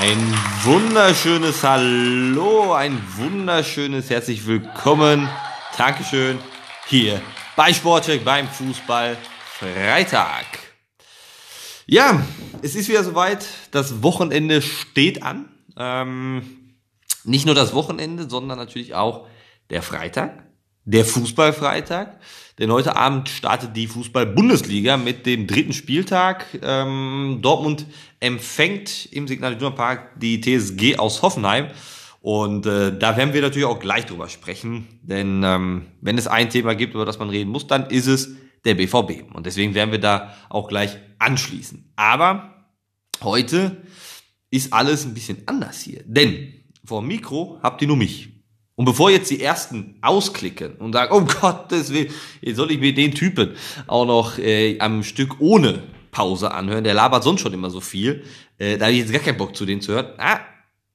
Ein wunderschönes Hallo, ein wunderschönes herzlich willkommen. Dankeschön hier bei Sportcheck beim Fußball Freitag. Ja, es ist wieder soweit. Das Wochenende steht an. Ähm, nicht nur das Wochenende, sondern natürlich auch der Freitag, der Fußballfreitag. Denn heute Abend startet die Fußball-Bundesliga mit dem dritten Spieltag. Ähm, Dortmund empfängt im Signal Iduna Park die TSG aus Hoffenheim. Und äh, da werden wir natürlich auch gleich drüber sprechen. Denn ähm, wenn es ein Thema gibt, über das man reden muss, dann ist es der BVB. Und deswegen werden wir da auch gleich anschließen. Aber heute ist alles ein bisschen anders hier. Denn vor dem Mikro habt ihr nur mich. Und bevor jetzt die ersten ausklicken und sagen, um Gottes Willen, jetzt soll ich mir den Typen auch noch äh, am Stück ohne Pause anhören, der labert sonst schon immer so viel, äh, da habe ich jetzt gar keinen Bock zu denen zu hören. Ah,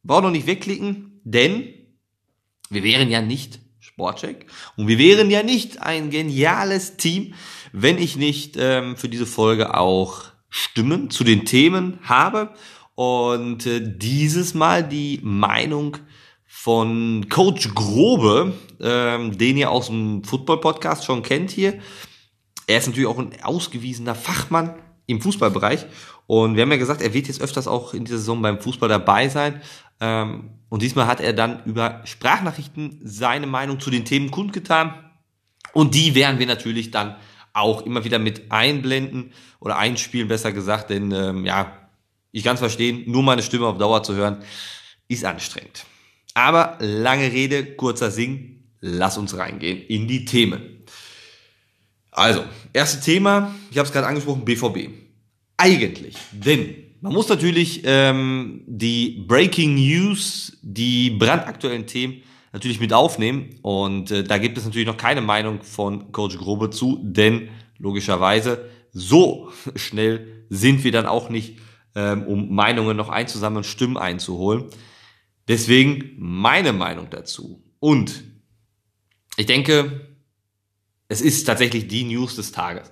brauch noch nicht wegklicken, denn wir wären ja nicht Sportcheck und wir wären ja nicht ein geniales Team, wenn ich nicht ähm, für diese Folge auch Stimmen zu den Themen habe und äh, dieses Mal die Meinung von Coach Grobe, ähm, den ihr aus dem Football-Podcast schon kennt hier. Er ist natürlich auch ein ausgewiesener Fachmann im Fußballbereich. Und wir haben ja gesagt, er wird jetzt öfters auch in dieser Saison beim Fußball dabei sein. Ähm, und diesmal hat er dann über Sprachnachrichten seine Meinung zu den Themen kundgetan. Und die werden wir natürlich dann auch immer wieder mit einblenden oder einspielen, besser gesagt. Denn ähm, ja, ich kann es verstehen, nur meine Stimme auf Dauer zu hören, ist anstrengend. Aber lange Rede, kurzer Sing, lass uns reingehen in die Themen. Also, erste Thema, ich habe es gerade angesprochen, BVB. Eigentlich, denn man muss natürlich ähm, die Breaking News, die brandaktuellen Themen natürlich mit aufnehmen. Und äh, da gibt es natürlich noch keine Meinung von Coach Grobe zu, denn logischerweise so schnell sind wir dann auch nicht, ähm, um Meinungen noch einzusammeln, Stimmen einzuholen. Deswegen meine Meinung dazu. Und ich denke, es ist tatsächlich die News des Tages.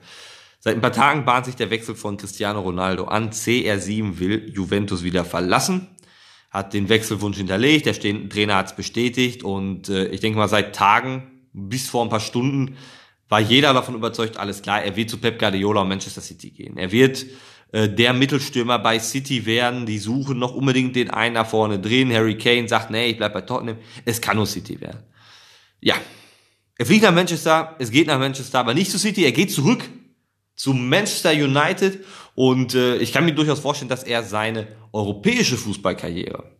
Seit ein paar Tagen bahnt sich der Wechsel von Cristiano Ronaldo an. CR7 will Juventus wieder verlassen, hat den Wechselwunsch hinterlegt, der Trainer hat es bestätigt und äh, ich denke mal seit Tagen bis vor ein paar Stunden war jeder davon überzeugt, alles klar, er wird zu Pep Guardiola und Manchester City gehen. Er wird äh, der Mittelstürmer bei City werden. Die suchen noch unbedingt den einen da vorne drin. Harry Kane sagt, nee, ich bleib bei Tottenham. Es kann nur City werden. Ja. Er fliegt nach Manchester, es geht nach Manchester, aber nicht zu City, er geht zurück zu Manchester United und äh, ich kann mir durchaus vorstellen, dass er seine europäische Fußballkarriere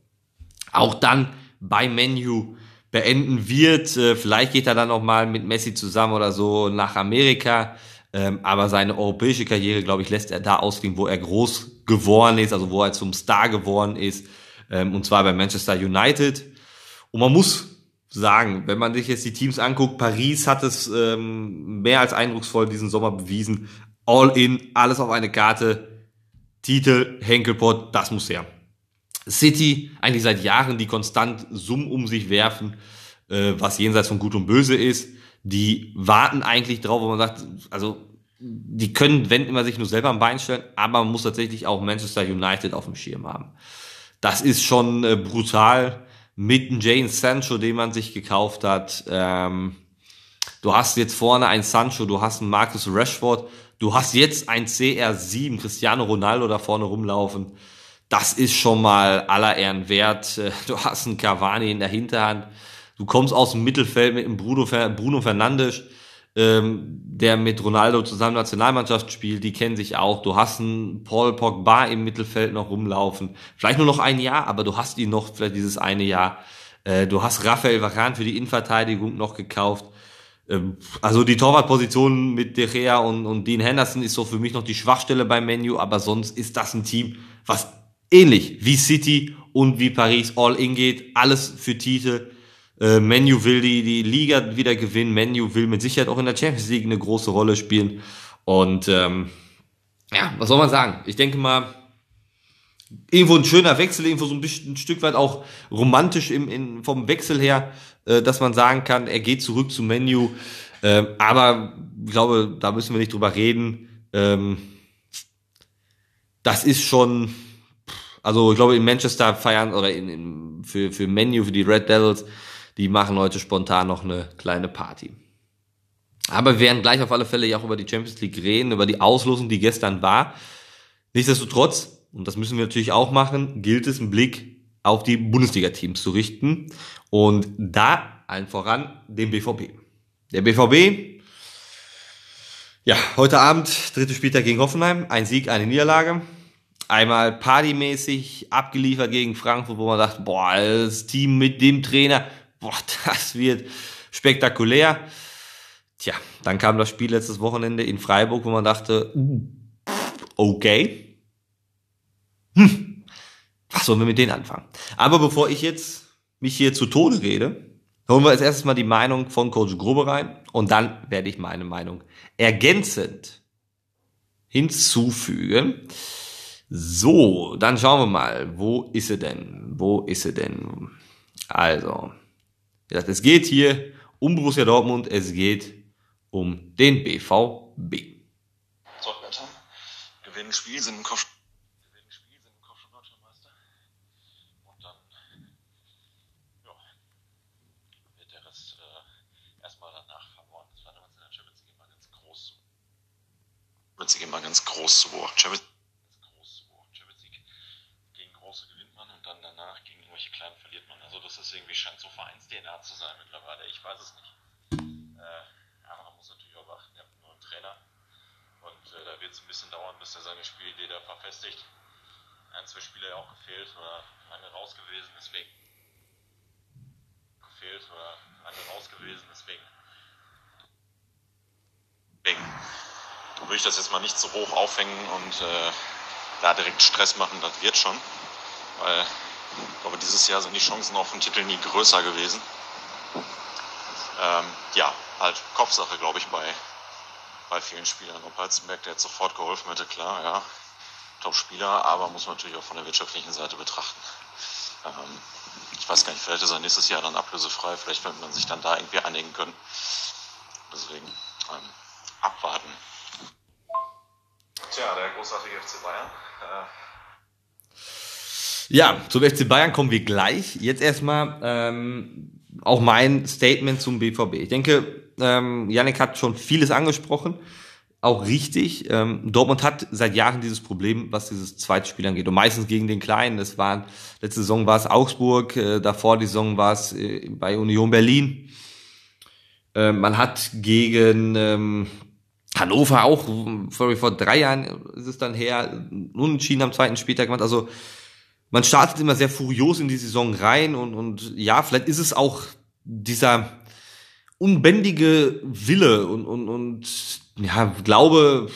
auch dann bei Menu beenden wird. Äh, vielleicht geht er dann noch mal mit Messi zusammen oder so nach Amerika. Ähm, aber seine europäische Karriere, glaube ich, lässt er da ausgehen, wo er groß geworden ist, also wo er zum Star geworden ist, ähm, und zwar bei Manchester United. Und man muss sagen, wenn man sich jetzt die Teams anguckt, Paris hat es ähm, mehr als eindrucksvoll diesen Sommer bewiesen. All in, alles auf eine Karte, Titel, Henkelpot, das muss her. City, eigentlich seit Jahren, die konstant Summen um sich werfen, äh, was jenseits von Gut und Böse ist die warten eigentlich drauf, wo man sagt, also die können, wenn immer sich nur selber am Bein stellen, aber man muss tatsächlich auch Manchester United auf dem Schirm haben. Das ist schon äh, brutal mit einem Jane Sancho, den man sich gekauft hat. Ähm, du hast jetzt vorne einen Sancho, du hast einen Marcus Rashford, du hast jetzt ein CR7, Cristiano Ronaldo da vorne rumlaufen. Das ist schon mal aller Ehren wert. Du hast einen Cavani in der Hinterhand. Du kommst aus dem Mittelfeld mit dem Bruno, Bruno Fernandes, ähm, der mit Ronaldo zusammen Nationalmannschaft spielt, die kennen sich auch. Du hast einen Paul Pogba im Mittelfeld noch rumlaufen. Vielleicht nur noch ein Jahr, aber du hast ihn noch vielleicht dieses eine Jahr. Äh, du hast Raphael Varane für die Innenverteidigung noch gekauft. Ähm, also die Torwartposition mit De Gea und, und Dean Henderson ist so für mich noch die Schwachstelle beim Menu, aber sonst ist das ein Team, was ähnlich wie City und wie Paris all in geht, alles für Titel äh, Menu will die, die Liga wieder gewinnen. Menu will mit Sicherheit auch in der Champions League eine große Rolle spielen. Und ähm, ja, was soll man sagen? Ich denke mal, irgendwo ein schöner Wechsel, irgendwo so ein, bisschen, ein Stück weit auch romantisch im, in, vom Wechsel her, äh, dass man sagen kann, er geht zurück zum Menu. Äh, aber ich glaube, da müssen wir nicht drüber reden. Ähm, das ist schon Also ich glaube in Manchester feiern oder in, in, für, für Menu, für die Red Devils, die machen heute spontan noch eine kleine Party. Aber wir werden gleich auf alle Fälle ja auch über die Champions League reden, über die Auslosung, die gestern war. Nichtsdestotrotz, und das müssen wir natürlich auch machen, gilt es einen Blick auf die Bundesliga-Teams zu richten. Und da allen voran den BVB. Der BVB, ja, heute Abend, dritte Spieltag gegen Hoffenheim, ein Sieg, eine Niederlage. Einmal partymäßig abgeliefert gegen Frankfurt, wo man dachte, boah, das Team mit dem Trainer, boah, das wird spektakulär. Tja, dann kam das Spiel letztes Wochenende in Freiburg, wo man dachte, okay, hm, was sollen wir mit denen anfangen? Aber bevor ich jetzt mich hier zu Tode rede, holen wir als erstes mal die Meinung von Coach Grube rein und dann werde ich meine Meinung ergänzend hinzufügen. So, dann schauen wir mal, wo ist sie denn? Wo ist sie denn? Also, es geht hier um Borussia Dortmund, es geht um den BVB. Zottwetter gewinnen Spiel, sind im Kopf gewinnen Spiel, sind im Kopf schon irgendwie scheint so Vereins-DNA zu sein mittlerweile. Ich weiß es nicht. Äh, aber man muss natürlich auch beachten, ihr habt nur einen Trainer. Und äh, da wird es ein bisschen dauern, bis er seine Spielidee da verfestigt. Ein, zwei Spieler ja auch gefehlt oder lange raus gewesen, deswegen gefehlt oder lange raus gewesen, deswegen. Deswegen würde ich das jetzt mal nicht so hoch aufhängen und äh, da direkt Stress machen, das wird schon. Weil ich glaube, dieses Jahr sind die Chancen auf den Titel nie größer gewesen. Ähm, ja, halt Kopfsache, glaube ich, bei, bei vielen Spielern. Ob Halzenberg, der jetzt sofort geholfen hätte, klar, ja, Top-Spieler, aber muss man natürlich auch von der wirtschaftlichen Seite betrachten. Ähm, ich weiß gar nicht, vielleicht ist er nächstes Jahr dann ablösefrei, vielleicht wird man sich dann da irgendwie einigen können. Deswegen ähm, abwarten. Tja, der großartige FC Bayern. Äh, ja, zum FC Bayern kommen wir gleich. Jetzt erstmal ähm, auch mein Statement zum BVB. Ich denke, ähm, Yannick hat schon vieles angesprochen, auch richtig. Ähm, Dortmund hat seit Jahren dieses Problem, was dieses zweite Spiel angeht. Und meistens gegen den Kleinen. Das waren, letzte Saison war es Augsburg, äh, davor die Saison war es äh, bei Union Berlin. Äh, man hat gegen ähm, Hannover auch, sorry, vor drei Jahren ist es dann her, unentschieden am zweiten Spieltag gemacht. Also man startet immer sehr furios in die Saison rein und, und ja, vielleicht ist es auch dieser unbändige Wille und, und, und ja, Glaube,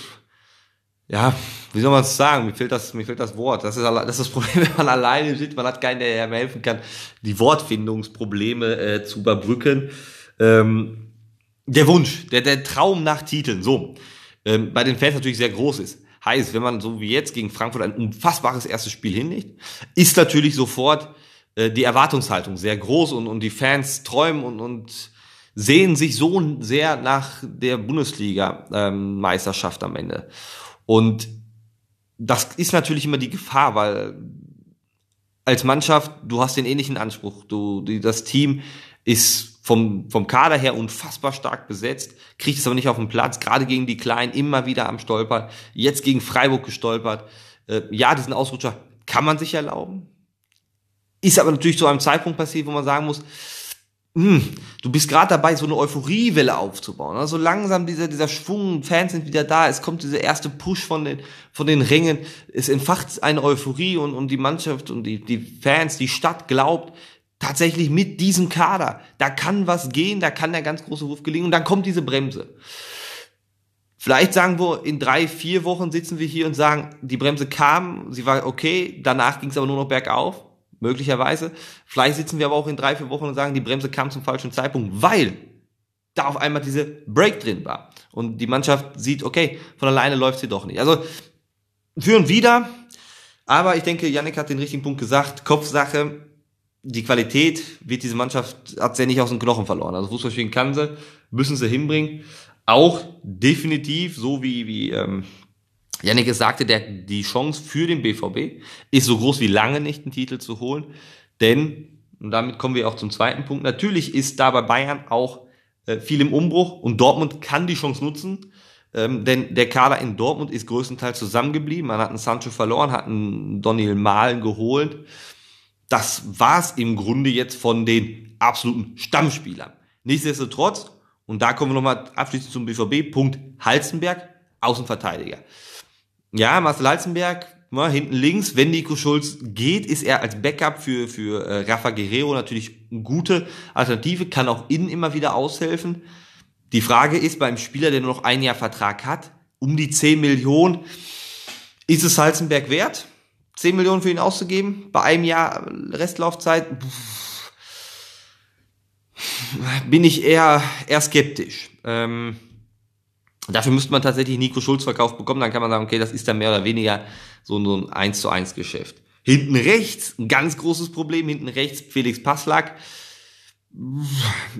ja, wie soll man es sagen? Mir fehlt das, mir fehlt das Wort. Das ist, das ist das Problem, wenn man alleine sitzt, man hat keinen, der mir helfen kann, die Wortfindungsprobleme äh, zu überbrücken. Ähm, der Wunsch, der, der Traum nach Titeln, so, ähm, bei den Fans natürlich sehr groß ist. Heißt, wenn man so wie jetzt gegen Frankfurt ein unfassbares erstes Spiel hinlegt, ist natürlich sofort äh, die Erwartungshaltung sehr groß und, und die Fans träumen und, und sehen sich so sehr nach der Bundesliga-Meisterschaft ähm, am Ende. Und das ist natürlich immer die Gefahr, weil als Mannschaft, du hast den ähnlichen Anspruch. Du, die, das Team ist vom, vom Kader her unfassbar stark besetzt, kriegt es aber nicht auf den Platz, gerade gegen die Kleinen immer wieder am Stolpern, jetzt gegen Freiburg gestolpert. Äh, ja, diesen Ausrutscher kann man sich erlauben. Ist aber natürlich zu einem Zeitpunkt passiert, wo man sagen muss, hm, du bist gerade dabei, so eine Euphoriewelle aufzubauen. Also langsam dieser, dieser Schwung, Fans sind wieder da, es kommt dieser erste Push von den, von den Rängen, es entfacht eine Euphorie und, und die Mannschaft und die, die Fans, die Stadt glaubt tatsächlich mit diesem Kader, da kann was gehen, da kann der ganz große Wurf gelingen und dann kommt diese Bremse. Vielleicht sagen wir, in drei, vier Wochen sitzen wir hier und sagen, die Bremse kam, sie war okay, danach ging es aber nur noch bergauf möglicherweise. Vielleicht sitzen wir aber auch in drei, vier Wochen und sagen, die Bremse kam zum falschen Zeitpunkt, weil da auf einmal diese Break drin war. Und die Mannschaft sieht, okay, von alleine läuft sie doch nicht. Also für und wieder. Aber ich denke, Yannick hat den richtigen Punkt gesagt. Kopfsache, die Qualität wird diese Mannschaft, hat sie ja nicht aus den Knochen verloren. Also Fußball spielen kann sie, müssen sie hinbringen. Auch definitiv, so wie, wie ähm, Janik sagte, der, die Chance für den BVB ist so groß wie lange nicht, einen Titel zu holen. Denn, und damit kommen wir auch zum zweiten Punkt, natürlich ist da bei Bayern auch äh, viel im Umbruch und Dortmund kann die Chance nutzen. Ähm, denn der Kader in Dortmund ist größtenteils zusammengeblieben. Man hat einen Sancho verloren, hat einen Daniel Mahlen geholt. Das war's im Grunde jetzt von den absoluten Stammspielern. Nichtsdestotrotz, und da kommen wir nochmal abschließend zum BVB, Punkt Halzenberg, Außenverteidiger. Ja, Marcel Halzenberg, ne, hinten links, wenn Nico Schulz geht, ist er als Backup für, für äh, Rafa Guerrero natürlich eine gute Alternative, kann auch innen immer wieder aushelfen. Die Frage ist beim Spieler, der nur noch ein Jahr Vertrag hat, um die 10 Millionen, ist es Halzenberg wert, 10 Millionen für ihn auszugeben? Bei einem Jahr Restlaufzeit bin ich eher, eher skeptisch. Ähm, dafür müsste man tatsächlich Nico Schulz verkauft bekommen, dann kann man sagen, okay, das ist dann mehr oder weniger so ein 1 zu 1 Geschäft. Hinten rechts, ein ganz großes Problem, hinten rechts Felix Passlack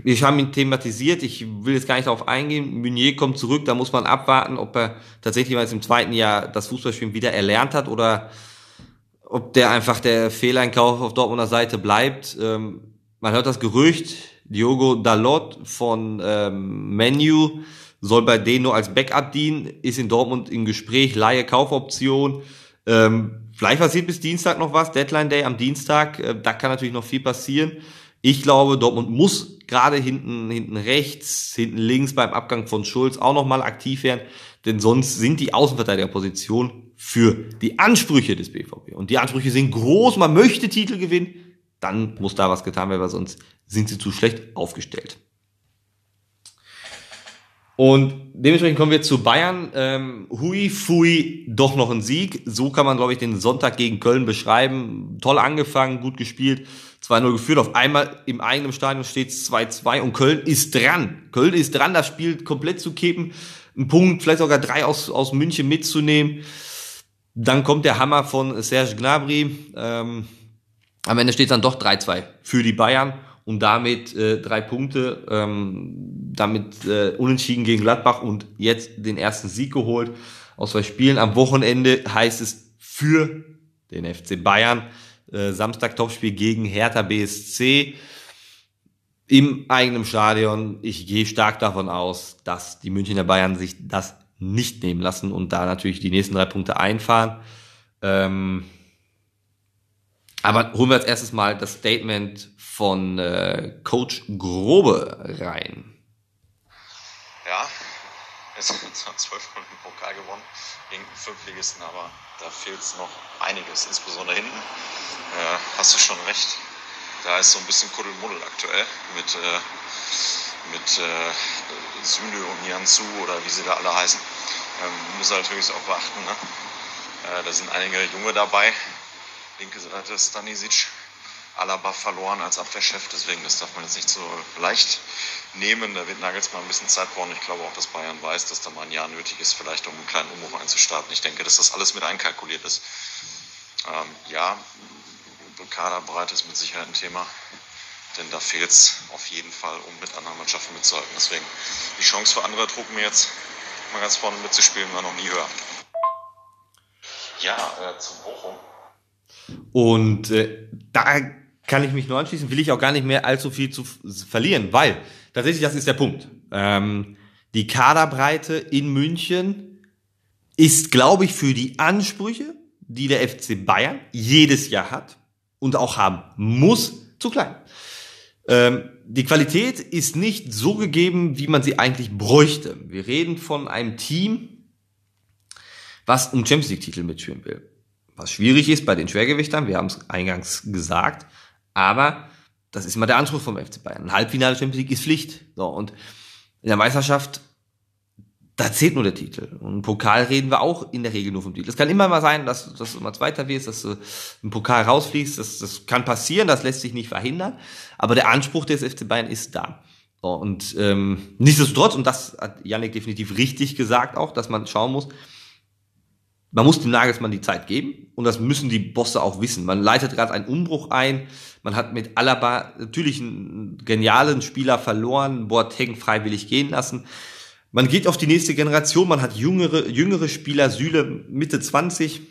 ich habe ihn thematisiert, ich will jetzt gar nicht darauf eingehen. Meunier kommt zurück, da muss man abwarten, ob er tatsächlich mal im zweiten Jahr das Fußballspielen wieder erlernt hat oder ob der einfach der Fehleinkauf auf Dortmunder Seite bleibt. Ähm, man hört das Gerücht, Diogo Dalot von ähm, Menu soll bei denen nur als Backup dienen, ist in Dortmund im Gespräch, Laie Kaufoption. Ähm, vielleicht passiert bis Dienstag noch was, Deadline Day am Dienstag, äh, da kann natürlich noch viel passieren. Ich glaube, Dortmund muss gerade hinten, hinten rechts, hinten links beim Abgang von Schulz auch nochmal aktiv werden, denn sonst sind die Außenverteidigerpositionen für die Ansprüche des BVB. Und die Ansprüche sind groß, man möchte Titel gewinnen, dann muss da was getan werden, weil sonst sind sie zu schlecht aufgestellt. Und dementsprechend kommen wir zu Bayern. Ähm, hui, fui, doch noch ein Sieg. So kann man, glaube ich, den Sonntag gegen Köln beschreiben. Toll angefangen, gut gespielt. 2-0 geführt. Auf einmal im eigenen Stadion steht es 2-2 und Köln ist dran. Köln ist dran, das Spiel komplett zu kippen. Einen Punkt, vielleicht sogar drei aus, aus München mitzunehmen. Dann kommt der Hammer von Serge Gnabry. Ähm, am Ende steht dann doch 3-2 für die Bayern und damit äh, drei Punkte, ähm, damit äh, unentschieden gegen Gladbach und jetzt den ersten Sieg geholt aus zwei Spielen. Am Wochenende heißt es für den FC Bayern äh, Samstag Topspiel gegen Hertha BSC im eigenen Stadion. Ich gehe stark davon aus, dass die Münchner Bayern sich das nicht nehmen lassen und da natürlich die nächsten drei Punkte einfahren. Ähm, aber holen wir als erstes mal das Statement von äh, Coach Grobe rein. Ja, es hat zwölf Runden Pokal gewonnen gegen Fünftligisten, aber da fehlt es noch einiges, insbesondere hinten. Äh, hast du schon recht. Da ist so ein bisschen Kuddelmuddel aktuell mit, äh, mit äh, Süle und Nianzu oder wie sie da alle heißen. Ähm, muss natürlich auch beachten. Ne? Äh, da sind einige Junge dabei. Linke Seite Stanisic, Alaba verloren als Abwehrchef, deswegen das darf man jetzt nicht so leicht nehmen. Da wird Nagelsmann ein bisschen Zeit brauchen. Ich glaube auch, dass Bayern weiß, dass da mal ein Jahr nötig ist, vielleicht um einen kleinen Umbruch einzustarten. Ich denke, dass das alles mit einkalkuliert ist. Ähm, ja, Kaderbreite ist mit Sicherheit ein Thema, denn da fehlt es auf jeden Fall, um mit anderen Mannschaften mitzuhalten. Deswegen die Chance für andere Truppen jetzt mal ganz vorne mitzuspielen war noch nie höher. Ja, äh, zu Bochum. Und äh, da kann ich mich nur anschließen, will ich auch gar nicht mehr allzu viel zu verlieren, weil tatsächlich das ist der Punkt. Ähm, die Kaderbreite in München ist, glaube ich, für die Ansprüche, die der FC Bayern jedes Jahr hat und auch haben muss, zu klein. Ähm, die Qualität ist nicht so gegeben, wie man sie eigentlich bräuchte. Wir reden von einem Team, was um Champions League Titel mitspielen will. Was schwierig ist bei den Schwergewichtern, wir haben es eingangs gesagt. Aber das ist immer der Anspruch vom FC Bayern. Ein Halbfinale Champions League ist Pflicht. So, und in der Meisterschaft, da zählt nur der Titel. Und im Pokal reden wir auch in der Regel nur vom Titel. Es kann immer mal sein, dass, dass du immer Zweiter wirst, dass du im Pokal rausfliegst. Das, das kann passieren, das lässt sich nicht verhindern. Aber der Anspruch des FC Bayern ist da. Und ähm, nichtsdestotrotz, und das hat Yannick definitiv richtig gesagt auch, dass man schauen muss, man muss dem Nagelsmann die Zeit geben und das müssen die Bosse auch wissen. Man leitet gerade einen Umbruch ein. Man hat mit Alaba natürlich einen genialen Spieler verloren, Boateng freiwillig gehen lassen. Man geht auf die nächste Generation, man hat jüngere, jüngere Spieler, Süle Mitte 20,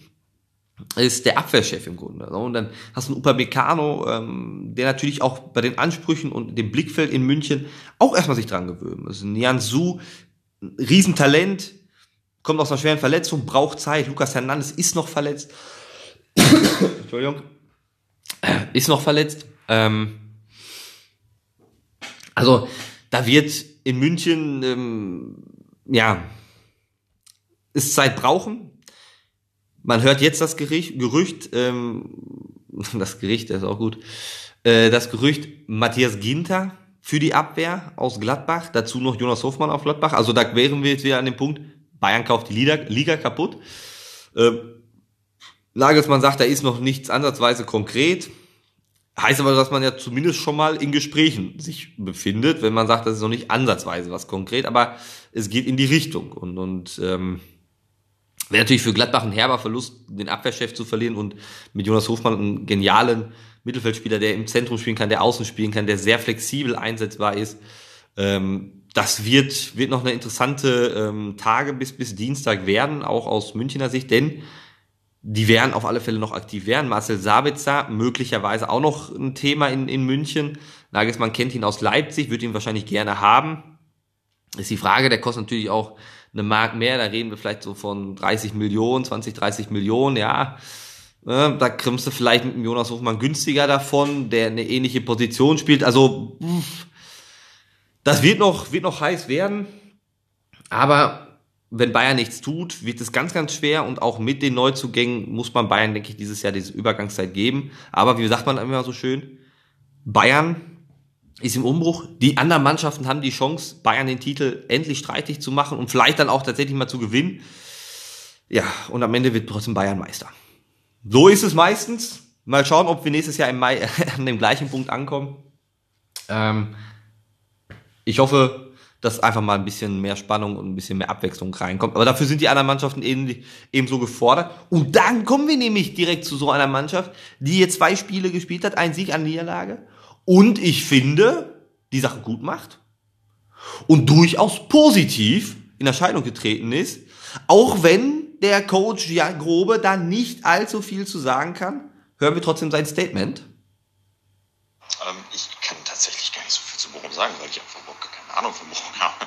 ist der Abwehrchef im Grunde. Und dann hast du einen Upamecano, ähm, der natürlich auch bei den Ansprüchen und dem Blickfeld in München auch erstmal sich dran gewöhnen muss. Nian Su, Riesentalent, kommt aus einer schweren Verletzung, braucht Zeit. Lukas Hernandez ist noch verletzt. Entschuldigung. Ist noch verletzt. Ähm, also, da wird in München, ähm, ja, ist Zeit brauchen. Man hört jetzt das Gericht, Gerücht, ähm, das Gericht ist auch gut, äh, das Gerücht Matthias Ginter für die Abwehr aus Gladbach, dazu noch Jonas Hofmann auf Gladbach. Also da wären wir jetzt wieder an dem Punkt, Bayern kauft die Liga, Liga kaputt. Äh, Nagelsmann sagt, da ist noch nichts ansatzweise konkret. Heißt aber, dass man ja zumindest schon mal in Gesprächen sich befindet, wenn man sagt, das ist noch nicht ansatzweise was konkret, aber es geht in die Richtung. Und, und ähm, wäre natürlich für Gladbach ein herber Verlust, den Abwehrchef zu verlieren und mit Jonas Hofmann einen genialen Mittelfeldspieler, der im Zentrum spielen kann, der außen spielen kann, der sehr flexibel einsetzbar ist. Ähm, das wird, wird noch eine interessante ähm, Tage bis, bis Dienstag werden, auch aus Münchner Sicht, denn die werden auf alle Fälle noch aktiv werden. Marcel Sabitzer, möglicherweise auch noch ein Thema in, in München. Nagelsmann kennt ihn aus Leipzig, wird ihn wahrscheinlich gerne haben. Ist die Frage, der kostet natürlich auch eine Mark mehr, da reden wir vielleicht so von 30 Millionen, 20, 30 Millionen, ja. Da kriegst du vielleicht mit dem Jonas Hofmann günstiger davon, der eine ähnliche Position spielt. Also, das wird noch, wird noch heiß werden. Aber wenn Bayern nichts tut, wird es ganz, ganz schwer und auch mit den Neuzugängen muss man Bayern, denke ich, dieses Jahr diese Übergangszeit geben. Aber wie sagt man immer so schön, Bayern ist im Umbruch. Die anderen Mannschaften haben die Chance, Bayern den Titel endlich streitig zu machen und vielleicht dann auch tatsächlich mal zu gewinnen. Ja, und am Ende wird trotzdem Bayern Meister. So ist es meistens. Mal schauen, ob wir nächstes Jahr im Mai an dem gleichen Punkt ankommen. Ähm, ich hoffe, dass einfach mal ein bisschen mehr Spannung und ein bisschen mehr Abwechslung reinkommt. Aber dafür sind die anderen Mannschaften eben, ebenso gefordert. Und dann kommen wir nämlich direkt zu so einer Mannschaft, die jetzt zwei Spiele gespielt hat, ein Sieg, eine Niederlage. Und ich finde, die Sache gut macht. Und durchaus positiv in Erscheinung getreten ist. Auch wenn der Coach ja Grobe da nicht allzu viel zu sagen kann, hören wir trotzdem sein Statement. Ähm, ich kann tatsächlich gar nicht so viel zu Bochum sagen, weil ich Ahnung vom Bochum habe.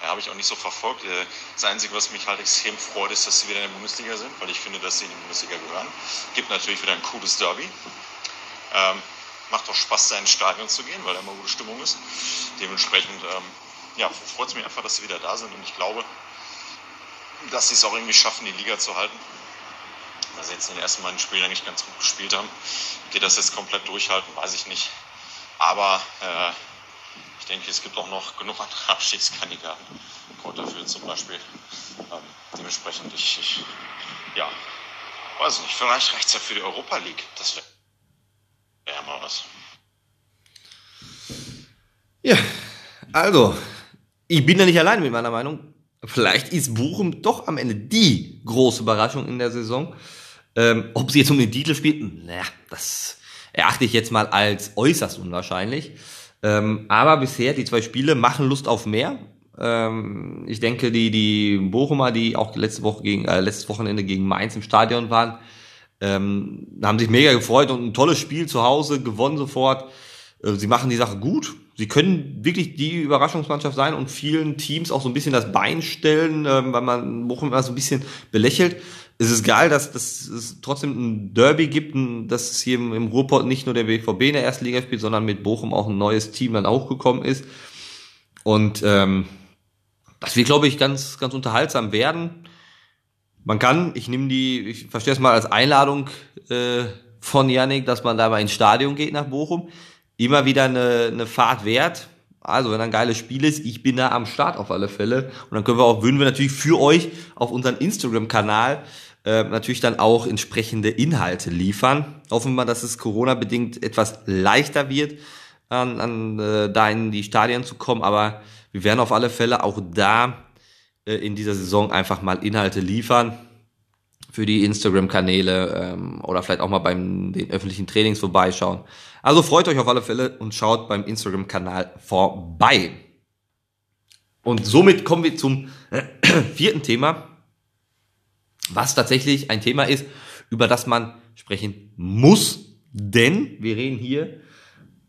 Ja, habe ich auch nicht so verfolgt. Äh, das Einzige, was mich halt extrem freut, ist, dass sie wieder in der Bundesliga sind, weil ich finde, dass sie in die Bundesliga gehören. Gibt natürlich wieder ein cooles Derby. Ähm, macht auch Spaß, da ins Stadion zu gehen, weil da immer gute Stimmung ist. Dementsprechend ähm, ja, freut es mich einfach, dass sie wieder da sind und ich glaube, dass sie es auch irgendwie schaffen, die Liga zu halten. Weil sie jetzt in den ersten beiden Spielen eigentlich ganz gut gespielt haben. Geht das jetzt komplett durchhalten, weiß ich nicht. Aber äh, ich denke, es gibt auch noch genug andere Abstiegskandidaten. Kräuterfeld zum Beispiel. Ähm, dementsprechend, ich, ich, ja, weiß nicht, vielleicht reicht es ja für die Europa League. Das wäre wär mal was. Ja, also, ich bin da nicht allein mit meiner Meinung. Vielleicht ist Bochum doch am Ende die große Überraschung in der Saison. Ähm, ob sie jetzt um den Titel spielt, naja, das erachte ich jetzt mal als äußerst unwahrscheinlich. Ähm, aber bisher, die zwei Spiele machen Lust auf mehr. Ähm, ich denke, die, die Bochumer, die auch letzte Woche gegen, äh, letztes Wochenende gegen Mainz im Stadion waren, ähm, haben sich mega gefreut und ein tolles Spiel zu Hause, gewonnen sofort. Äh, sie machen die Sache gut. Sie können wirklich die Überraschungsmannschaft sein und vielen Teams auch so ein bisschen das Bein stellen, äh, weil man Bochum immer so ein bisschen belächelt es ist geil, dass, dass es trotzdem ein Derby gibt, dass es hier im, im Ruhrpott nicht nur der BVB in der ersten Liga spielt, sondern mit Bochum auch ein neues Team dann auch gekommen ist. Und ähm, das wird, glaube ich, ganz, ganz unterhaltsam werden. Man kann, ich nehme die, ich verstehe es mal als Einladung äh, von Yannick, dass man da mal ins Stadion geht nach Bochum. Immer wieder eine, eine Fahrt wert. Also, wenn ein geiles Spiel ist, ich bin da am Start auf alle Fälle. Und dann können wir auch, würden wir natürlich für euch auf unseren Instagram-Kanal äh, natürlich dann auch entsprechende Inhalte liefern. Hoffen wir, dass es Corona-bedingt etwas leichter wird, an, an äh, da in die Stadien zu kommen, aber wir werden auf alle Fälle auch da äh, in dieser Saison einfach mal Inhalte liefern für die Instagram-Kanäle ähm, oder vielleicht auch mal beim den öffentlichen Trainings vorbeischauen. Also freut euch auf alle Fälle und schaut beim Instagram-Kanal vorbei. Und somit kommen wir zum vierten Thema, was tatsächlich ein Thema ist, über das man sprechen muss, denn wir reden hier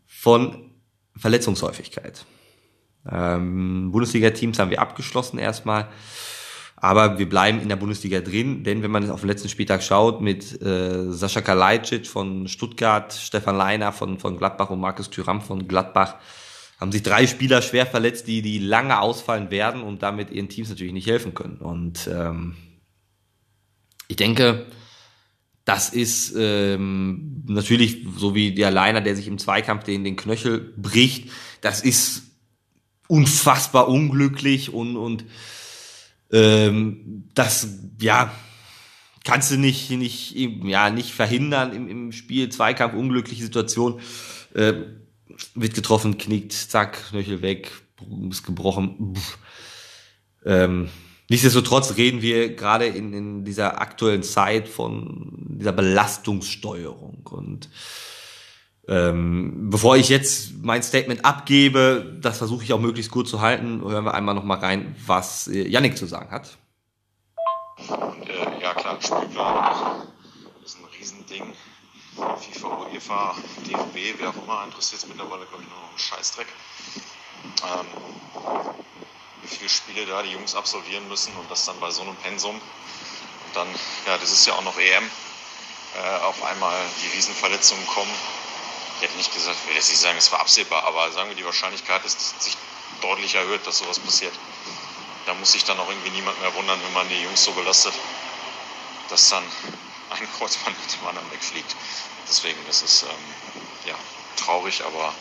von Verletzungshäufigkeit. Ähm, Bundesliga-Teams haben wir abgeschlossen erstmal. Aber wir bleiben in der Bundesliga drin, denn wenn man auf den letzten Spieltag schaut mit äh, Sascha Kalajdzic von Stuttgart, Stefan Leiner von, von Gladbach und Markus Thüram von Gladbach, haben sich drei Spieler schwer verletzt, die, die lange ausfallen werden und damit ihren Teams natürlich nicht helfen können. Und ähm, ich denke, das ist ähm, natürlich so wie der Leiner, der sich im Zweikampf den, den Knöchel bricht. Das ist unfassbar unglücklich und, und ähm, das, ja, kannst du nicht, nicht, ja, nicht verhindern im, im Spiel. Zweikampf, unglückliche Situation. Äh, wird getroffen, knickt, zack, Knöchel weg, ist gebrochen. Ähm, nichtsdestotrotz reden wir gerade in, in dieser aktuellen Zeit von dieser Belastungssteuerung und ähm, bevor ich jetzt mein Statement abgebe, das versuche ich auch möglichst gut zu halten, hören wir einmal noch mal rein, was äh, Yannick zu sagen hat. Äh, ja klar, Spielplan ist ein Riesending. FIFA, UEFA, DFB, wer auch immer, interessiert es mittlerweile, glaube ich, nur noch einen Scheißdreck. Ähm, wie viele Spiele da die Jungs absolvieren müssen und das dann bei so einem Pensum. Und dann, ja, das ist ja auch noch EM, äh, auf einmal die Riesenverletzungen kommen ich hätte nicht gesagt, ich will jetzt nicht sagen, es war absehbar, aber sagen wir, die Wahrscheinlichkeit ist sich deutlich erhöht, dass sowas passiert. Da muss sich dann auch irgendwie niemand mehr wundern, wenn man die Jungs so belastet, dass dann ein Kreuzband mit dem anderen wegfliegt. Deswegen ist es ähm, ja, traurig, aber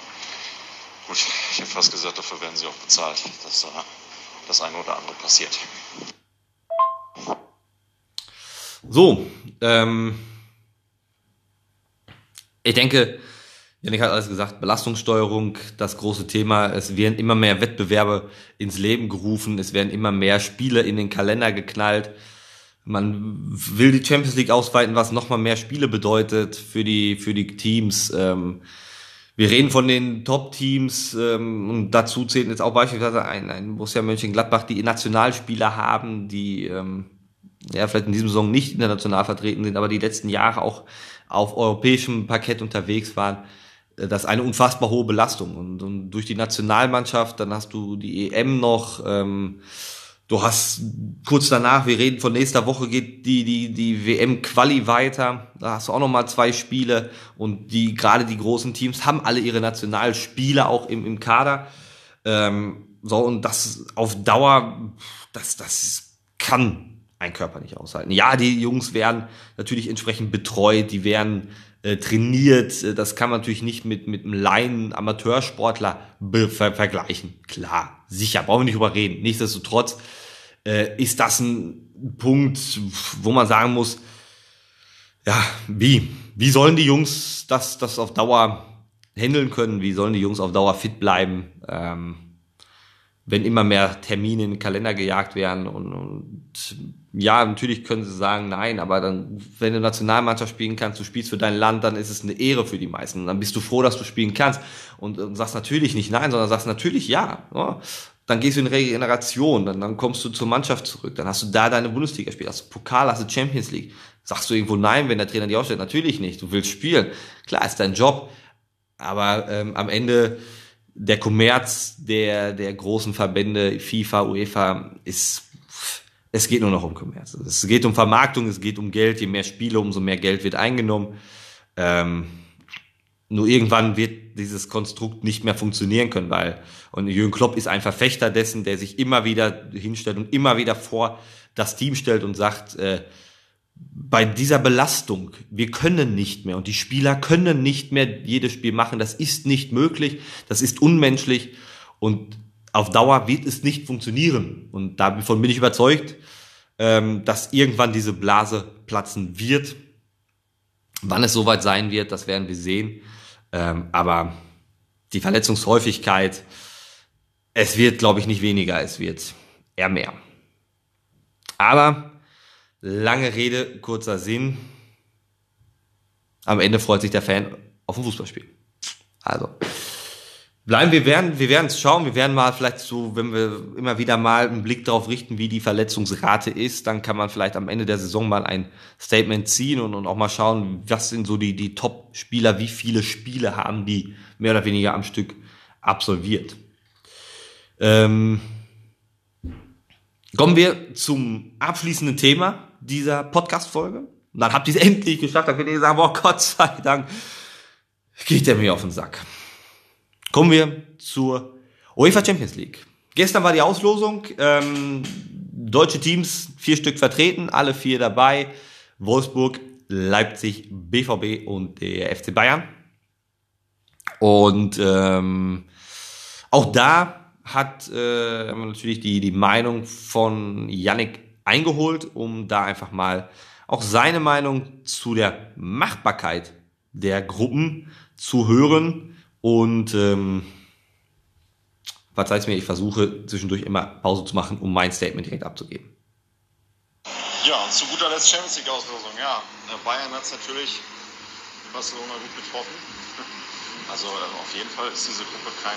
gut, ich habe fast gesagt, dafür werden sie auch bezahlt, dass äh, das eine oder andere passiert. So, ähm, ich denke, Janik hat alles gesagt, Belastungssteuerung, das große Thema. Es werden immer mehr Wettbewerbe ins Leben gerufen, es werden immer mehr Spiele in den Kalender geknallt. Man will die Champions League ausweiten, was nochmal mehr Spiele bedeutet für die, für die Teams. Ähm, wir reden von den Top-Teams ähm, und dazu zählen jetzt auch beispielsweise ein, ein Borussia Mönchengladbach, die Nationalspieler haben, die ähm, ja vielleicht in diesem Saison nicht international vertreten sind, aber die letzten Jahre auch auf europäischem Parkett unterwegs waren. Äh, das ist eine unfassbar hohe Belastung. Und, und, durch die Nationalmannschaft, dann hast du die EM noch, ähm, du hast kurz danach, wir reden von nächster Woche, geht die, die, die WM-Quali weiter. Da hast du auch nochmal zwei Spiele und die, gerade die großen Teams haben alle ihre Nationalspiele auch im, im Kader. Ähm, so, und das auf Dauer, das, das kann ein Körper nicht aushalten. Ja, die Jungs werden natürlich entsprechend betreut, die werden äh, trainiert. Äh, das kann man natürlich nicht mit, mit einem Laien Amateursportler ver vergleichen. Klar, sicher, brauchen wir nicht drüber reden. Nichtsdestotrotz äh, ist das ein Punkt, wo man sagen muss, ja, wie? Wie sollen die Jungs das, das auf Dauer handeln können? Wie sollen die Jungs auf Dauer fit bleiben? Ähm, wenn immer mehr Termine in den Kalender gejagt werden und, und ja, natürlich können sie sagen, nein, aber dann, wenn du Nationalmannschaft spielen kannst, du spielst für dein Land, dann ist es eine Ehre für die meisten. Und dann bist du froh, dass du spielen kannst. Und, und sagst natürlich nicht nein, sondern sagst natürlich ja. ja. Dann gehst du in Regeneration, dann, dann kommst du zur Mannschaft zurück, dann hast du da deine Bundesliga spiel, hast du Pokal, hast du Champions League. Sagst du irgendwo nein, wenn der Trainer die ausstellt? Natürlich nicht. Du willst spielen. Klar, ist dein Job. Aber ähm, am Ende der Kommerz der, der großen Verbände, FIFA, UEFA, ist, es geht nur noch um Kommerz. Es geht um Vermarktung, es geht um Geld. Je mehr Spiele, umso mehr Geld wird eingenommen. Ähm, nur irgendwann wird dieses Konstrukt nicht mehr funktionieren können, weil, und Jürgen Klopp ist ein Verfechter dessen, der sich immer wieder hinstellt und immer wieder vor das Team stellt und sagt, äh, bei dieser Belastung, wir können nicht mehr und die Spieler können nicht mehr jedes Spiel machen. Das ist nicht möglich, das ist unmenschlich und auf Dauer wird es nicht funktionieren. Und davon bin ich überzeugt, ähm, dass irgendwann diese Blase platzen wird. Wann es soweit sein wird, das werden wir sehen. Ähm, aber die Verletzungshäufigkeit, es wird, glaube ich, nicht weniger, es wird eher mehr. Aber Lange Rede, kurzer Sinn. Am Ende freut sich der Fan auf ein Fußballspiel. Also, bleiben wir werden wir werden es schauen wir werden mal vielleicht so wenn wir immer wieder mal einen Blick darauf richten wie die Verletzungsrate ist dann kann man vielleicht am Ende der Saison mal ein Statement ziehen und, und auch mal schauen was sind so die die Top Spieler wie viele Spiele haben die mehr oder weniger am Stück absolviert ähm, kommen wir zum abschließenden Thema dieser Podcast Folge und dann habt ihr es endlich geschafft dann könnt ihr sagen boah Gott sei Dank geht der mir auf den Sack Kommen wir zur UEFA Champions League. Gestern war die Auslosung. Ähm, deutsche Teams, vier Stück vertreten, alle vier dabei. Wolfsburg, Leipzig, BVB und der FC Bayern. Und ähm, auch da hat äh, natürlich die, die Meinung von Yannick eingeholt, um da einfach mal auch seine Meinung zu der Machbarkeit der Gruppen zu hören und ähm, verzeiht mir, ich versuche zwischendurch immer Pause zu machen, um mein Statement direkt abzugeben. Ja, und zu guter Letzt Champions League Auslosung. Ja, Bayern hat es natürlich Barcelona gut getroffen. Also äh, auf jeden Fall ist diese Gruppe kein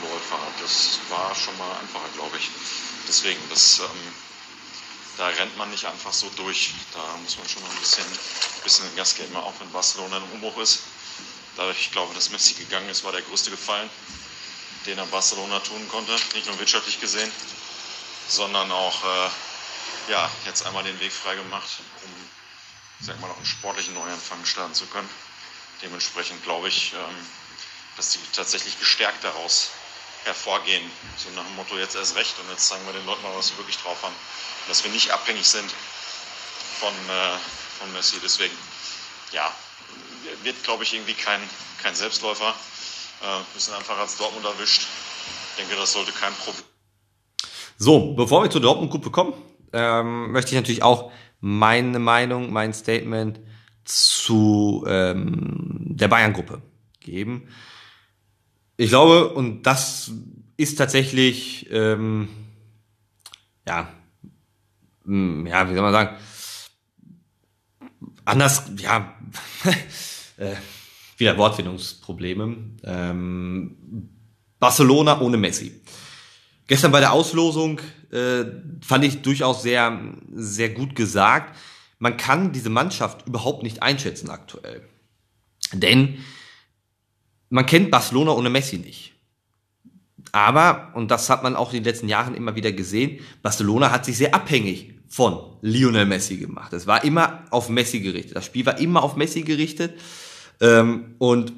Selbstläufer. Das war schon mal einfacher, glaube ich. Deswegen, das, ähm, da rennt man nicht einfach so durch. Da muss man schon noch ein bisschen, bisschen Gas geben, auch wenn Barcelona im Umbruch ist da ich glaube, dass Messi gegangen ist, war der größte Gefallen, den er Barcelona tun konnte. Nicht nur wirtschaftlich gesehen, sondern auch äh, ja, jetzt einmal den Weg freigemacht, um sag mal, noch einen sportlichen Neuanfang starten zu können. Dementsprechend glaube ich, ähm, dass die tatsächlich gestärkt daraus hervorgehen. So nach dem Motto, jetzt erst recht und jetzt zeigen wir den Leuten mal, was wir wirklich drauf haben. Und dass wir nicht abhängig sind von, äh, von Messi. Deswegen, ja, wird, glaube ich, irgendwie kein, kein Selbstläufer. Äh, bisschen einfach als Dortmund erwischt. Ich denke, das sollte kein Problem. So, bevor wir zur Dortmund-Gruppe kommen, ähm, möchte ich natürlich auch meine Meinung, mein Statement zu ähm, der Bayern-Gruppe geben. Ich glaube, und das ist tatsächlich, ähm, ja, ja, wie soll man sagen, anders, ja, äh, wieder Wortfindungsprobleme. Ähm, Barcelona ohne Messi. Gestern bei der Auslosung äh, fand ich durchaus sehr, sehr gut gesagt. Man kann diese Mannschaft überhaupt nicht einschätzen aktuell. Denn man kennt Barcelona ohne Messi nicht. Aber, und das hat man auch in den letzten Jahren immer wieder gesehen, Barcelona hat sich sehr abhängig von Lionel Messi gemacht. Es war immer auf Messi gerichtet. Das Spiel war immer auf Messi gerichtet. Ähm, und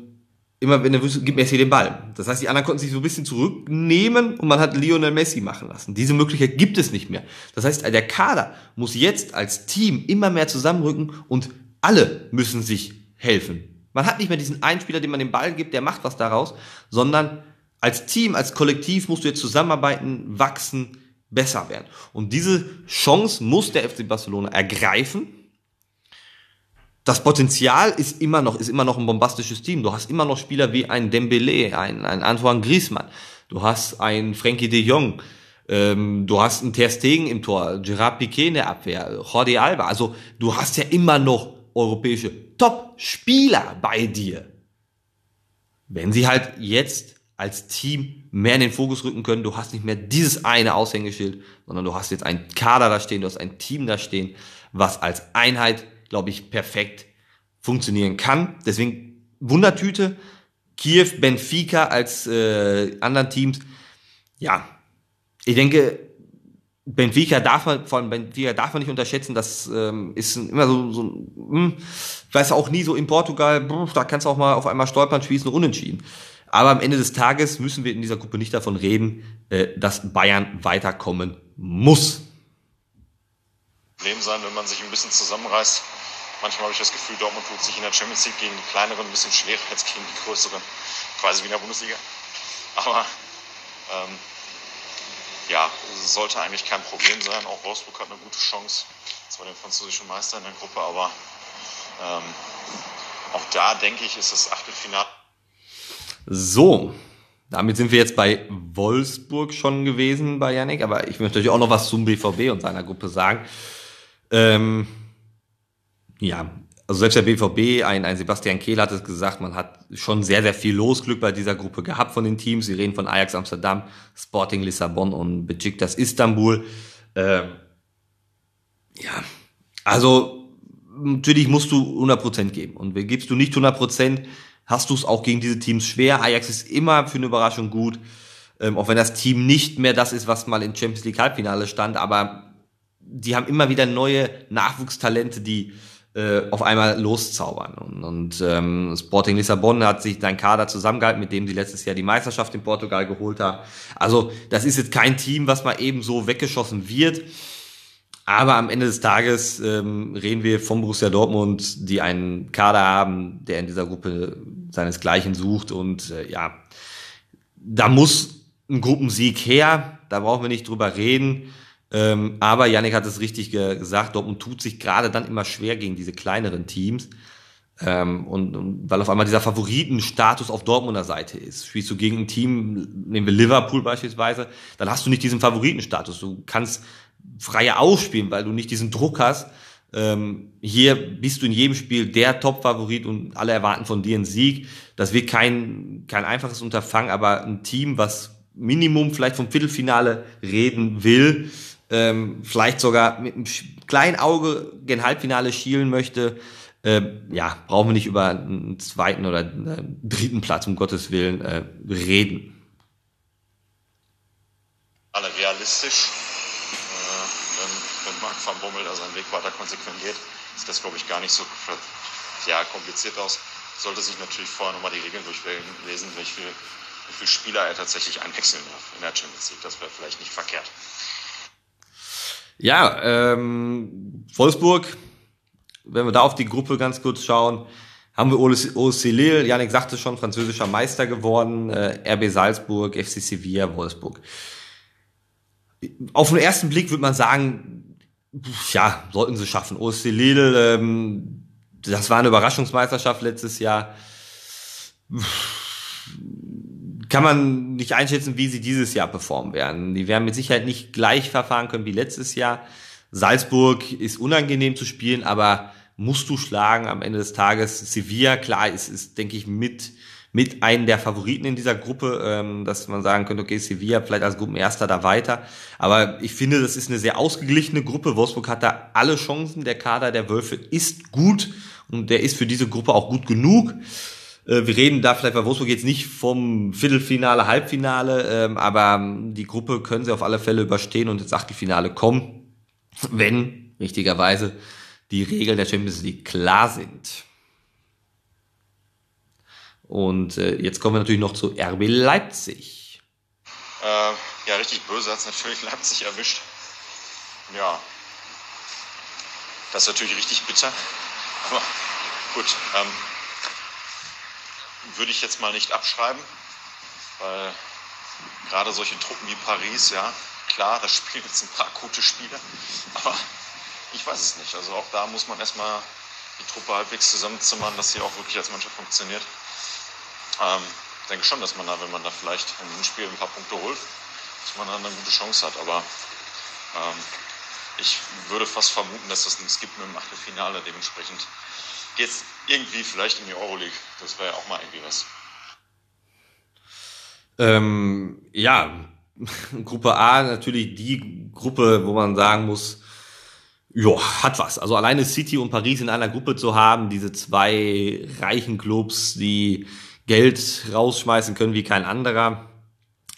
immer wenn er wusste, gibt Messi den Ball. Das heißt, die anderen konnten sich so ein bisschen zurücknehmen und man hat Lionel Messi machen lassen. Diese Möglichkeit gibt es nicht mehr. Das heißt, der Kader muss jetzt als Team immer mehr zusammenrücken und alle müssen sich helfen. Man hat nicht mehr diesen einen Spieler, dem man den Ball gibt, der macht was daraus, sondern als Team, als Kollektiv musst du jetzt zusammenarbeiten, wachsen, besser werden. Und diese Chance muss der FC Barcelona ergreifen. Das Potenzial ist immer noch, ist immer noch ein bombastisches Team. Du hast immer noch Spieler wie ein Dembele, ein, ein Antoine Griezmann. Du hast ein Frankie de Jong. Ähm, du hast einen Ter Stegen im Tor, Gerard Piquet in der Abwehr, Jordi Alba. Also du hast ja immer noch europäische Top-Spieler bei dir. Wenn sie halt jetzt als Team mehr in den Fokus rücken können. Du hast nicht mehr dieses eine Aushängeschild, sondern du hast jetzt einen Kader da stehen, du hast ein Team da stehen, was als Einheit, glaube ich, perfekt funktionieren kann. Deswegen Wundertüte. Kiew, Benfica als äh, anderen Teams. Ja, ich denke, Benfica darf man, allem Benfica darf man nicht unterschätzen, das ähm, ist immer so, so hm, ich weiß auch nie so in Portugal, da kannst du auch mal auf einmal stolpern, schießen, unentschieden. Aber am Ende des Tages müssen wir in dieser Gruppe nicht davon reden, äh, dass Bayern weiterkommen muss. Problem sein, wenn man sich ein bisschen zusammenreißt. Manchmal habe ich das Gefühl, Dortmund tut sich in der Champions League gegen die kleineren ein bisschen schwerer als gegen die größeren, quasi wie in der Bundesliga. Aber ähm, ja, sollte eigentlich kein Problem sein. Auch Wolfsburg hat eine gute Chance, zwar den französischen Meister in der Gruppe, aber ähm, auch da denke ich, ist das Achtelfinale so, damit sind wir jetzt bei Wolfsburg schon gewesen bei Yannick, aber ich möchte natürlich auch noch was zum BVB und seiner Gruppe sagen. Ähm, ja, Also selbst der BVB, ein, ein Sebastian Kehl hat es gesagt, man hat schon sehr, sehr viel Losglück bei dieser Gruppe gehabt von den Teams. Sie reden von Ajax Amsterdam, Sporting Lissabon und Besiktas Istanbul. Ähm, ja, also natürlich musst du 100% geben. Und gibst du nicht 100%, hast du es auch gegen diese Teams schwer. Ajax ist immer für eine Überraschung gut, ähm, auch wenn das Team nicht mehr das ist, was mal im Champions League Halbfinale stand, aber die haben immer wieder neue Nachwuchstalente, die äh, auf einmal loszaubern. Und, und ähm, Sporting Lissabon hat sich dein Kader zusammengehalten, mit dem sie letztes Jahr die Meisterschaft in Portugal geholt haben. Also das ist jetzt kein Team, was mal eben so weggeschossen wird. Aber am Ende des Tages ähm, reden wir von Borussia Dortmund, die einen Kader haben, der in dieser Gruppe seinesgleichen sucht. Und äh, ja, da muss ein Gruppensieg her. Da brauchen wir nicht drüber reden. Ähm, aber Yannick hat es richtig ge gesagt, Dortmund tut sich gerade dann immer schwer gegen diese kleineren Teams. Ähm, und, und, weil auf einmal dieser Favoritenstatus auf Dortmunder Seite ist. Spielst du gegen ein Team, nehmen wir Liverpool beispielsweise, dann hast du nicht diesen Favoritenstatus. Du kannst freier ausspielen, weil du nicht diesen Druck hast. Ähm, hier bist du in jedem Spiel der Top-Favorit und alle erwarten von dir einen Sieg. Das wird kein, kein einfaches Unterfangen, aber ein Team, was Minimum vielleicht vom Viertelfinale reden will, ähm, vielleicht sogar mit einem kleinen Auge gen Halbfinale schielen möchte, äh, ja, brauchen wir nicht über einen zweiten oder einen dritten Platz, um Gottes Willen, äh, reden. Alle realistisch. Äh, wenn, wenn Marc van Bommel da seinen Weg weiter konsequent geht, sieht das, glaube ich, gar nicht so ja, kompliziert aus. Sollte sich natürlich vorher nochmal die Regeln durchlesen, wie viele, wie Spieler er tatsächlich einwechseln darf in der Champions League. Das wäre vielleicht nicht verkehrt. Ja, ähm, Wolfsburg, wenn wir da auf die Gruppe ganz kurz schauen, haben wir OSC Lille, Janik sagte schon, französischer Meister geworden, äh, RB Salzburg, FC Sevilla, Wolfsburg. Auf den ersten Blick würde man sagen, ja, sollten sie schaffen. OSC Lille, ähm, das war eine Überraschungsmeisterschaft letztes Jahr kann man nicht einschätzen, wie sie dieses Jahr performen werden. Die werden mit Sicherheit nicht gleich verfahren können wie letztes Jahr. Salzburg ist unangenehm zu spielen, aber musst du schlagen am Ende des Tages. Sevilla, klar, ist, ist denke ich, mit, mit einem der Favoriten in dieser Gruppe, ähm, dass man sagen könnte, okay, Sevilla vielleicht als Gruppenerster da weiter. Aber ich finde, das ist eine sehr ausgeglichene Gruppe. Wolfsburg hat da alle Chancen. Der Kader der Wölfe ist gut und der ist für diese Gruppe auch gut genug. Äh, wir reden da vielleicht bei Wolfsburg jetzt nicht vom Viertelfinale, Halbfinale, ähm, aber die Gruppe können sie auf alle Fälle überstehen und ins Achtelfinale kommen, wenn richtigerweise die Regeln der Champions League klar sind. Und äh, jetzt kommen wir natürlich noch zu RB Leipzig. Äh, ja, richtig böse hat es natürlich Leipzig erwischt. Ja, das ist natürlich richtig bitter. Aber gut, ähm, würde ich jetzt mal nicht abschreiben, weil gerade solche Truppen wie Paris, ja, klar, da spielen jetzt ein paar gute Spiele, aber ich weiß es nicht. Also auch da muss man erstmal die Truppe halbwegs zusammenzimmern, dass sie auch wirklich als Mannschaft funktioniert. Ähm, ich denke schon, dass man da, wenn man da vielleicht diesem Spiel ein paar Punkte holt, dass man dann eine gute Chance hat. Aber ähm, ich würde fast vermuten, dass das ein Skip mit dem Achtelfinale dementsprechend jetzt irgendwie vielleicht in die Euroleague. Das wäre ja auch mal irgendwie was. Ähm, ja, Gruppe A natürlich die Gruppe, wo man sagen muss, ja, hat was. Also alleine City und Paris in einer Gruppe zu haben, diese zwei reichen Clubs, die Geld rausschmeißen können wie kein anderer,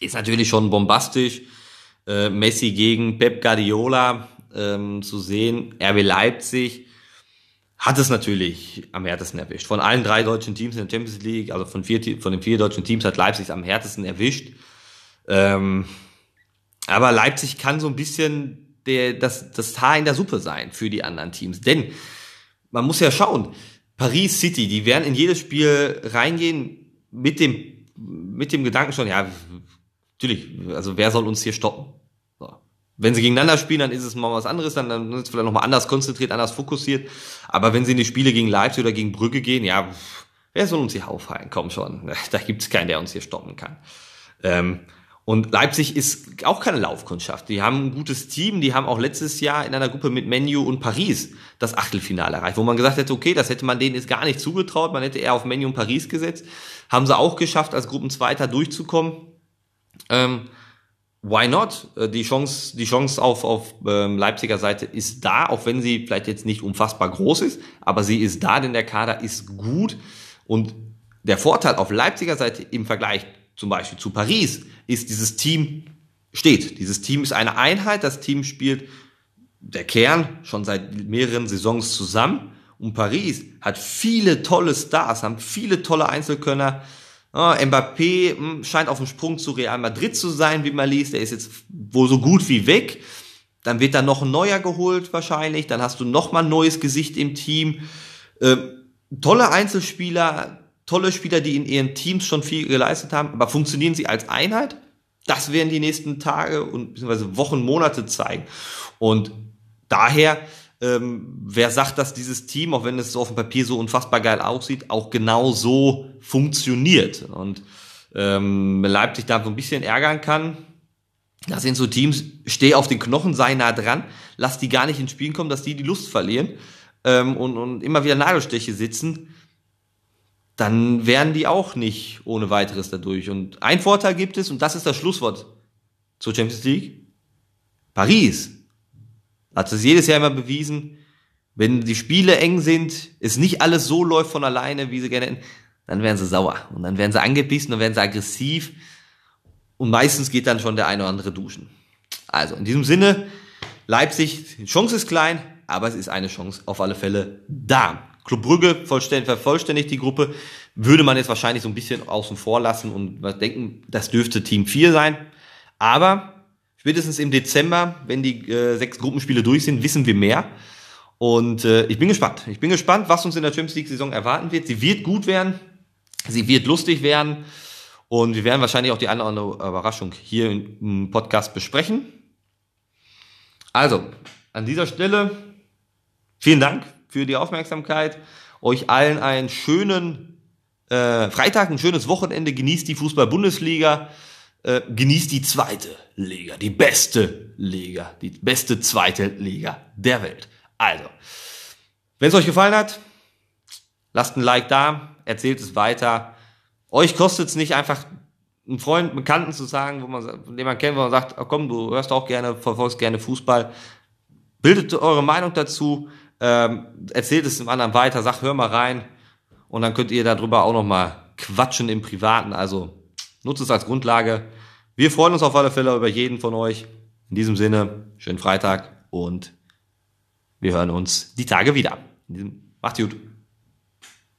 ist natürlich schon bombastisch. Äh, Messi gegen Pep Guardiola ähm, zu sehen, RB Leipzig hat es natürlich am härtesten erwischt. Von allen drei deutschen Teams in der Champions League, also von, vier, von den vier deutschen Teams hat Leipzig am härtesten erwischt. Ähm, aber Leipzig kann so ein bisschen der, das, das Haar in der Suppe sein für die anderen Teams. Denn man muss ja schauen, Paris City, die werden in jedes Spiel reingehen mit dem, mit dem Gedanken schon, ja, natürlich, also wer soll uns hier stoppen? Wenn sie gegeneinander spielen, dann ist es mal was anderes, dann, dann ist es vielleicht nochmal anders konzentriert, anders fokussiert. Aber wenn sie in die Spiele gegen Leipzig oder gegen Brügge gehen, ja, wer soll uns hier aufhalten? Komm schon, da gibt's keinen, der uns hier stoppen kann. Ähm, Und Leipzig ist auch keine Laufkundschaft. Die haben ein gutes Team, die haben auch letztes Jahr in einer Gruppe mit Menu und Paris das Achtelfinale erreicht, wo man gesagt hätte, okay, das hätte man denen jetzt gar nicht zugetraut, man hätte eher auf Menu und Paris gesetzt. Haben sie auch geschafft, als Gruppenzweiter durchzukommen. Ähm, why not? Äh, die Chance, die Chance auf, auf ähm, Leipziger Seite ist da, auch wenn sie vielleicht jetzt nicht unfassbar groß ist, aber sie ist da, denn der Kader ist gut. Und der Vorteil auf Leipziger Seite im Vergleich zum Beispiel zu Paris ist, dieses Team steht. Dieses Team ist eine Einheit, das Team spielt der Kern schon seit mehreren Saisons zusammen. Und Paris hat viele tolle Stars, haben viele tolle Einzelkönner. Ah, Mbappé hm, scheint auf dem Sprung zu Real Madrid zu sein, wie man liest. Der ist jetzt wohl so gut wie weg. Dann wird da noch ein neuer geholt wahrscheinlich. Dann hast du noch mal ein neues Gesicht im Team. Ähm, tolle Einzelspieler, tolle Spieler, die in ihren Teams schon viel geleistet haben. Aber funktionieren sie als Einheit? Das werden die nächsten Tage und beziehungsweise Wochen, Monate zeigen. Und daher ähm, wer sagt, dass dieses Team, auch wenn es so auf dem Papier so unfassbar geil aussieht, auch genau so funktioniert. Und ähm, Leipzig da so ein bisschen ärgern kann. Das sind so Teams, steh auf den Knochen, sei nah dran, lass die gar nicht ins Spiel kommen, dass die die Lust verlieren ähm, und, und immer wieder Nadelstiche sitzen, dann wären die auch nicht ohne weiteres dadurch. Und ein Vorteil gibt es, und das ist das Schlusswort zur Champions League, Paris hat es jedes Jahr immer bewiesen, wenn die Spiele eng sind, es nicht alles so läuft von alleine, wie sie gerne hätten, dann werden sie sauer und dann werden sie angebissen, dann werden sie aggressiv und meistens geht dann schon der eine oder andere duschen. Also in diesem Sinne, Leipzig, die Chance ist klein, aber es ist eine Chance auf alle Fälle da. Club Brügge vollständig, vervollständigt die Gruppe, würde man jetzt wahrscheinlich so ein bisschen außen vor lassen und denken, das dürfte Team 4 sein. Aber Spätestens im Dezember, wenn die äh, sechs Gruppenspiele durch sind, wissen wir mehr. Und äh, ich bin gespannt. Ich bin gespannt, was uns in der Champions League-Saison erwarten wird. Sie wird gut werden. Sie wird lustig werden. Und wir werden wahrscheinlich auch die eine oder andere Überraschung hier im Podcast besprechen. Also, an dieser Stelle vielen Dank für die Aufmerksamkeit. Euch allen einen schönen äh, Freitag, ein schönes Wochenende. Genießt die Fußball-Bundesliga äh, genießt die zweite Liga, die beste Liga, die beste zweite Liga der Welt. Also, wenn es euch gefallen hat, lasst ein Like da, erzählt es weiter. Euch kostet es nicht einfach einen Freund, einen Bekannten zu sagen, wo man, den man kennt, wo man sagt, oh komm, du hörst auch gerne, verfolgst gerne Fußball. Bildet eure Meinung dazu, ähm, erzählt es dem anderen weiter, sagt, hör mal rein und dann könnt ihr darüber auch noch mal quatschen im Privaten. Also Nutzt es als Grundlage. Wir freuen uns auf alle Fälle über jeden von euch. In diesem Sinne, schönen Freitag und wir hören uns die Tage wieder. Macht's gut.